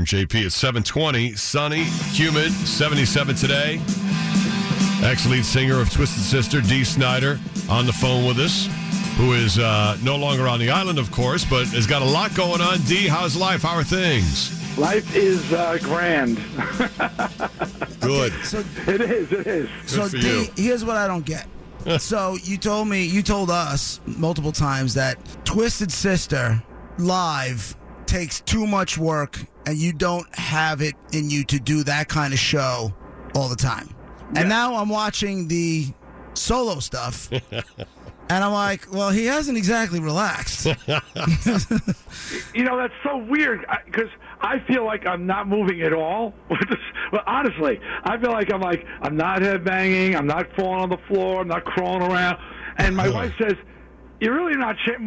JP at 720, sunny, humid, 77 today. Ex lead singer of Twisted Sister, Dee Snider, on the phone with us, who is uh, no longer on the island, of course, but has got a lot going on. Dee, how's life? How are things? Life is uh, grand. Good. So, it is. It is. so for D, here's what I don't get. so you told me, you told us multiple times that Twisted Sister live takes too much work, and you don't have it in you to do that kind of show all the time. And now I'm watching the solo stuff. And I'm like, well, he hasn't exactly relaxed. You know, that's so weird because I feel like I'm not moving at all. but honestly, I feel like I'm like I'm not headbanging. I'm not falling on the floor. I'm not crawling around. And my wife says, "You're really not ch-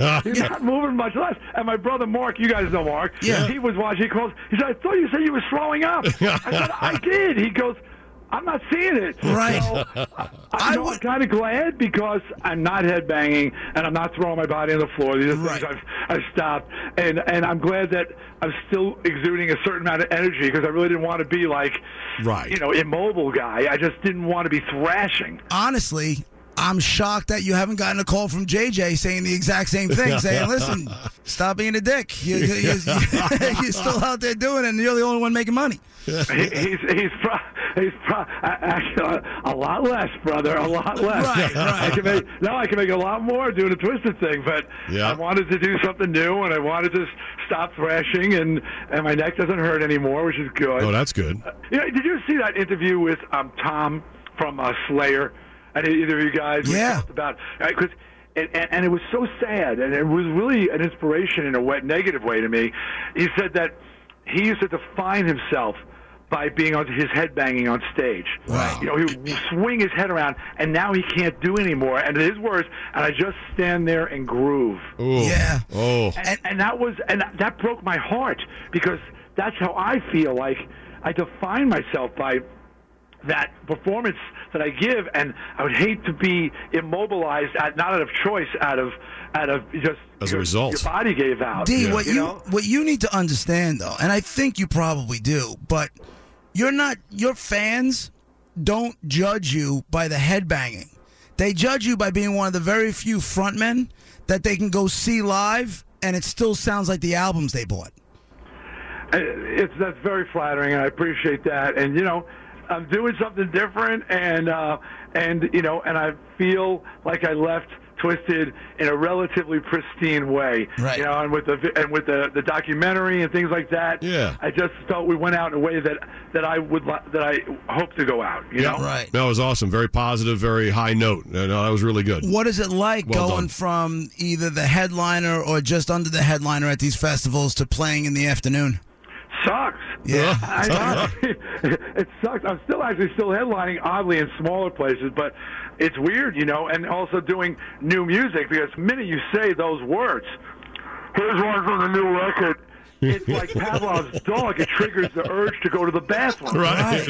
You're not moving much less." And my brother Mark, you guys know Mark. Yeah. He was watching. He calls. He said, "I thought you said you were throwing up." I said, "I did." He goes. I'm not seeing it. Right. So, I, I know, would- I'm kind of glad because I'm not headbanging and I'm not throwing my body on the floor. These are Right. things I've, I've stopped, and and I'm glad that I'm still exuding a certain amount of energy because I really didn't want to be like, Right. you know, immobile guy. I just didn't want to be thrashing. honestly, I'm shocked that you haven't gotten a call from JJ saying the exact same thing, saying, "Listen, stop being a dick. You, you, you, you're still out there doing it, and you're the only one making money." he, he's he's pro, he's pro, actually a lot less, brother, a lot less. Right, right. I can make now I can make a lot more doing a twisted thing, but Yeah. I wanted to do something new, and I wanted to stop thrashing, and and my neck doesn't hurt anymore, which is good. Oh, that's good. You know, did you see that interview with um, Tom from uh, Slayer? And either of you guys we Yeah. talked about because. And, and, and it was so sad, and it was really an inspiration in a wet, negative way to me. He said that he used to define himself by being on his head banging on stage. Wow. You know, he would swing his head around, and now he can't do anymore. And in his words, and I just stand there and groove. Ooh. Yeah. Oh. And, and that was and that broke my heart because that's how I feel like I define myself by that performance that I give, and I would hate to be immobilized, at, not out of choice, out of out of just As a your, result. your body gave out. D, what you, know? what you need to understand though, and I think you probably do, but you're not your fans don't judge you by the headbanging. They judge you by being one of the very few frontmen that they can go see live and it still sounds like the albums they bought. Uh, It's that's very flattering, and I appreciate that. And you know, I'm doing something different, and uh, and you know, and I feel like I left Twisted in a relatively pristine way. Right. You know, and with the and with the the documentary and things like that. Yeah. I just felt we went out in a way that that I would that I hope to go out. You Yeah. know. Right. That was awesome. Very positive, very high note. Uh, No, that was really good. What is it like Well going done. from either the headliner or just under the headliner at these festivals to playing in the afternoon? Yeah. I, it sucks. I'm still actually still headlining, oddly, in smaller places, but it's weird, you know. And also doing new music because the minute you say those words, here's one from the new record. It's like Pavlov's dog. It triggers the urge to go to the bathroom. Right.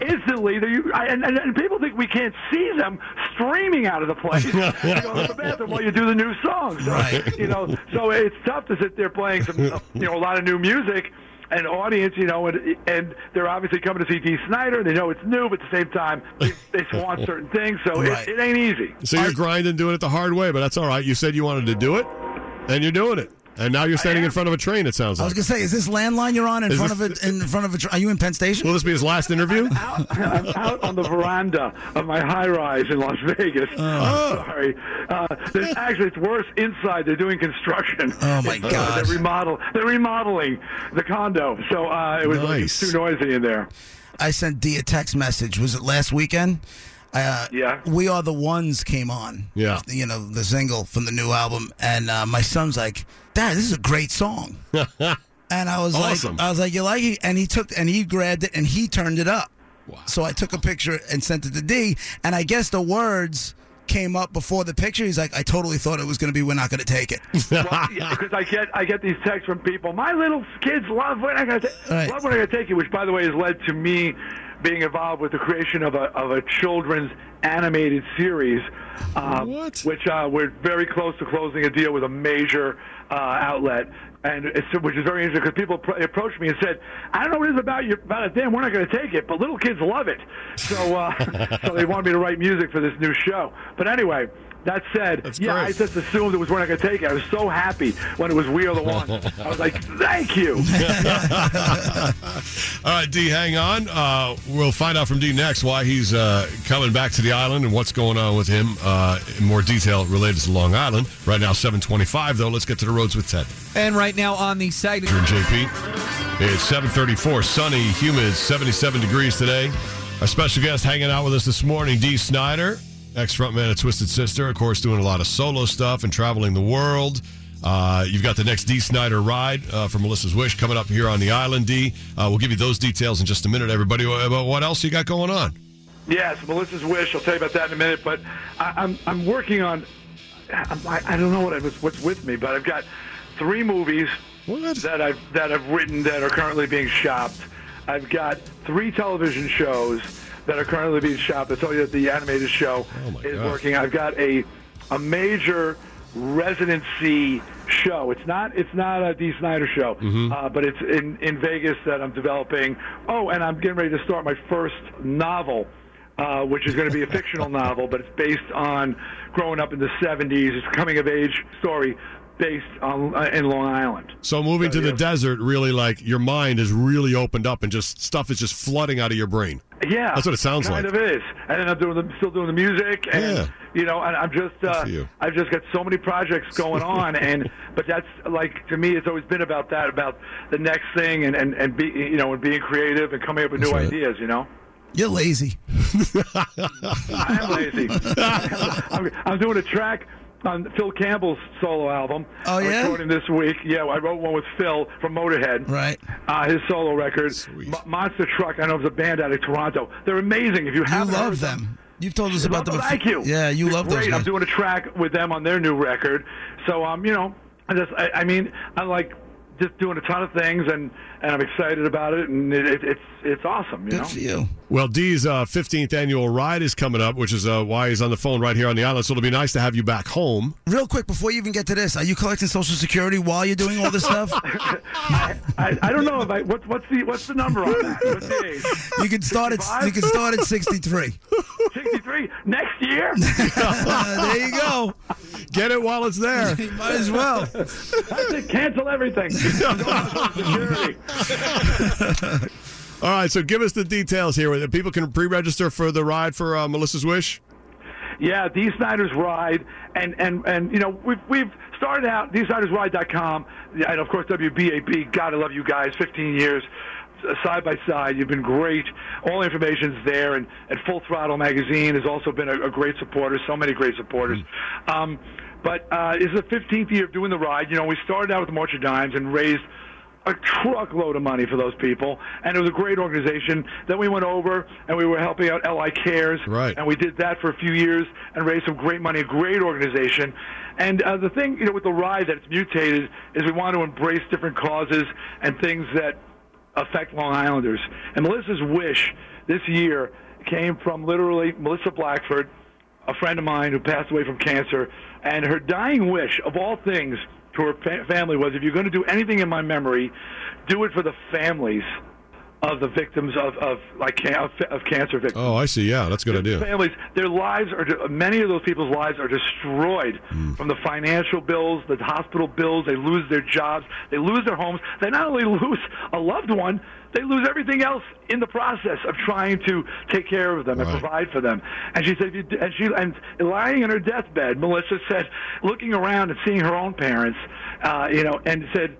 Instantly, they, I- and, and, and people think we can't see them streaming out of the place to go to the bathroom while you do the new songs. Right. You know, so it's tough to sit there playing some, you know, a lot of new music. And audience, you know, and, and they're obviously coming to see Dee Snider. They know it's new, but at the same time, they, they want certain things. So Right. it, it ain't easy. So you're grinding, doing it the hard way, but that's all right. You said you wanted to do it, and you're doing it. And now you're standing in front of a train. It sounds like. I was gonna say, is this landline you're on in Is front this- of it? In front of a? tr- Are you in Penn Station? Will this be his last interview? out, I'm out on the veranda of my high rise in Las Vegas. Oh. Sorry. Uh, actually, it's worse inside. They're doing construction. Oh, my Uh, God. They're remodel. They're remodeling the condo, so uh, it was like, too noisy in there. I sent D a text message. Was it last weekend? Uh, Yeah. We Are the Ones came on. Yeah. You know, the single from the new album. And uh, my son's like, Dad, this is a great song. And I was Awesome. like, I was like, you like it? And he took and he grabbed it and he turned it up. So I took a picture and sent it to D. And I guess the words came up before the picture. He's like, I totally thought it was going to be, we're not going to take it. because I get I get these texts from people. My little kids love when I got Right. love when I got take it, which by the way has led to me being involved with the creation of a of a children's animated series. Uh, What? Which uh, we're very close to closing a deal with a major uh, outlet. And it's, which is very interesting because people appro- approached me and said, "I don't know what it is about you about it. Then we're not going to take it, but little kids love it." So, uh, so they wanted me to write music for this new show. But anyway, that said, That's yeah, great. I just assumed it was we're not take it. I was so happy when it was we are the one. I was like, "Thank you." All right, D, hang on. Uh, we'll find out from D next why he's uh, coming back to the island and what's going on with him uh, in more detail related to Long Island. Right now, 725, though. Let's get to the roads with Ted. And right now on the site, Drew JP. It's 734, sunny, humid, 77 degrees today. Our special guest hanging out with us this morning, Dee Snider, ex frontman of Twisted Sister, of course, doing a lot of solo stuff and traveling the world. Uh, you've got the next Dee Snider ride uh, for Melissa's Wish coming up here on the island, D. Uh, we'll give you those details in just a minute, everybody. But what else you got going on? Yes, Melissa's wish. I'll tell you about that in a minute. But I, I'm I'm working on. I'm, I, I don't know what I was, what's with me, but I've got three movies What? that I've that I've written that are currently being shopped. I've got three television shows that are currently being shopped. I told you that the animated show Oh, is God. working. I've got a a major residency show. It's not it's not a Dee Snider show, Mm-hmm. uh, but it's in in Vegas that I'm developing. Oh, and I'm getting ready to start my first novel. Uh, which is going to be a fictional novel, but it's based on growing up in the 70s. It's a coming of age story based on uh, in Long Island. So moving to the desert, really like your mind is really opened up and just stuff is just flooding out of your brain. Yeah, That's what it sounds kind like. of is. And then I'm doing the, still doing the music, and Yeah. you know, and I'm just uh, I've just got so many projects going on, and but that's like to me, it's always been about that, about the next thing, and and and be you know, and being creative and coming up with new right. ideas. You know, You're lazy. I am lazy. I'm, I'm doing a track. On Phil Campbell's solo album. Oh, yeah? Recording this week. Yeah, I wrote one with Phil from Motorhead. Right. Uh, his solo record. Mo- Monster Truck. I know it's a band out of Toronto. They're amazing. If you You haven't love them. You've told us about Love them. them. Thank you. Yeah, you They're love great. those I'm doing a track with them on their new record. So um, you know, I just I, I mean, I'm like just doing a ton of things, and and I'm excited about it, and it, it, it's it's awesome. You Good know. for you. Well, Dee's uh, 15th annual ride is coming up, which is uh, why he's on the phone right here on the island. So it'll be nice to have you back home. Real quick, before you even get to this, are you collecting Social Security while you're doing all this stuff? I, I don't know if I what, what's the what's the number on that? What's the age? You can start at you can start at 63. 63 next year. Uh, there you go. Get it while it's there. You might as well. That's it. Cancel everything. All right, so give us the details here. That People can pre-register for the ride for uh, Melissa's Wish. Yeah, Dee Snider's Ride, and and and you know we've we've started out DSnyder'sRide.com, and of course WBAB. God, I love you guys. 15 years side by side. You've been great. All the information's there, and and Full Throttle Magazine has also been a, a great supporter. So many great supporters. Um, but uh, this is the 15th year of doing the ride. You know, we started out with the March of Dimes and raised a truckload of money for those people, and it was a great organization. Then we went over and we were helping out LI Cares, Right. and we did that for a few years and raised some great money. A great organization. And uh, the thing, you know, with the ride that it's mutated is we want to embrace different causes and things that affect Long Islanders. And Melissa's wish this year came from literally Melissa Blackford, a friend of mine who passed away from cancer, and her dying wish of all things to her fa- family was, if you're going to do anything in my memory, do it for the families of the victims of, of like can- of, of cancer victims Oh, I see. Yeah, that's a good idea. families, their lives are many of those people's lives are destroyed Hmm. from the financial bills, the hospital bills. They lose their jobs, they lose their homes. They not only lose a loved one, they lose everything else in the process of trying to take care of them and provide for them. And she said, if you, and she and lying in her deathbed, Melissa said, looking around and seeing her own parents, uh, you know, and said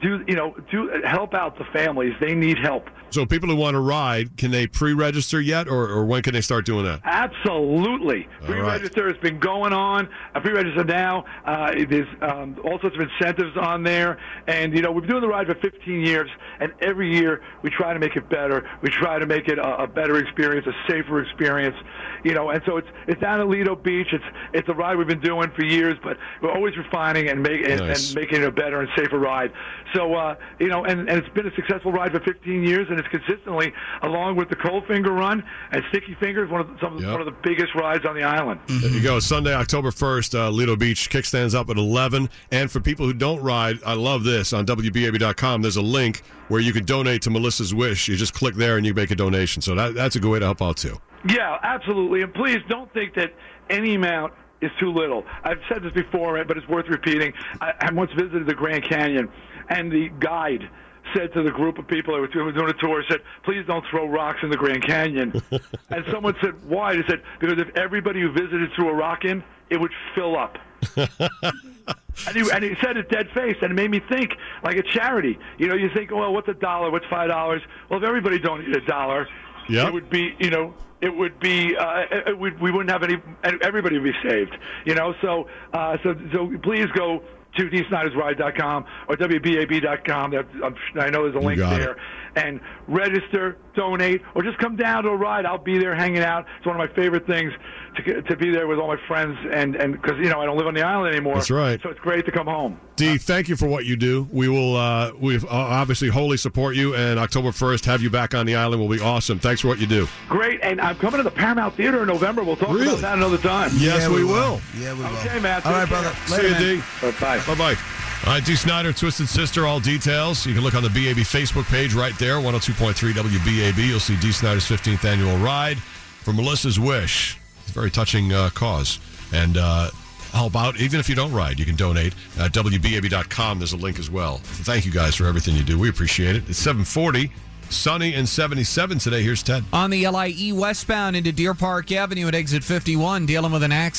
do you know do help out the families. They need help. So people who want to ride, can they pre-register yet, or, or when can they start doing that? Absolutely. All Pre-register has been going on. Uh, pre-register now. Uh, there's um, all sorts of incentives on there, and you know we've been doing the ride for 15 years, and every year we try to make it better. We try to make it a, a better experience, a safer experience. You know, and so it's it's down at Lido Beach. It's it's a ride we've been doing for years, but we're always refining and make and, and making it a better and safer ride. So uh, you know, and, and it's been a successful ride for 15 years, and it's consistently along with the Cold Finger Run and Sticky Fingers, one of the, some Yep. one of the biggest rides on the island. There you go. Sunday, October 1st, uh, Lido Beach. Kickstands up at 11. And for people who don't ride, I love this. On WBAB.com, there's a link where you can donate to Melissa's Wish. You just click there and you make a donation. So that, that's a good way to help out, too. Yeah, absolutely. And please don't think that any amount is too little. I've said this before, but it's worth repeating. I, I once visited the Grand Canyon, and the guide said to the group of people that were doing a tour, said, "Please don't throw rocks in the Grand Canyon." and someone said, "Why?" They said, "Because if everybody who visited threw a rock in, it would fill up." And he, and he said it dead faced, and it made me think like a charity. You know, you think, well, what's a dollar? What's five dollars? Well, if everybody donated a dollar, Yep. it would be, you know, it would be, uh, it would, we wouldn't have any, everybody would be saved. You know, so, uh, so, so please go to dsnidersride.com or wbab.com. That I'm, I know there's a link got it. there. And register, donate, or just come down to a ride. I'll be there hanging out. It's one of my favorite things to to be there with all my friends, and and because you know I don't live on the island anymore. That's right. So it's great to come home. Dee, thank you for what you do. We will, uh, we obviously wholly support you. And October 1st, have you back on the island will be awesome. Thanks for what you do. Great, and I'm coming to the Paramount Theater in November. We'll talk Really? about that another time. Yes, Yeah, we, will. Yeah, we will. Okay, man. All right, care. brother. See you, man. Dee. Bye. Bye bye. All right, Dee Snider, Twisted Sister, all details. You can look on the BAB Facebook page right there, 102.3 WBAB. You'll see Dee Snider's 15th annual ride for Melissa's Wish. It's a very touching uh, cause. And uh, help out, even if you don't ride, you can donate at WBAB.com. There's a link as well. Thank you guys for everything you do. We appreciate it. It's 740, sunny and 77 today. Here's Ted. On the LIE westbound into Deer Park Avenue at exit 51, dealing with an accident.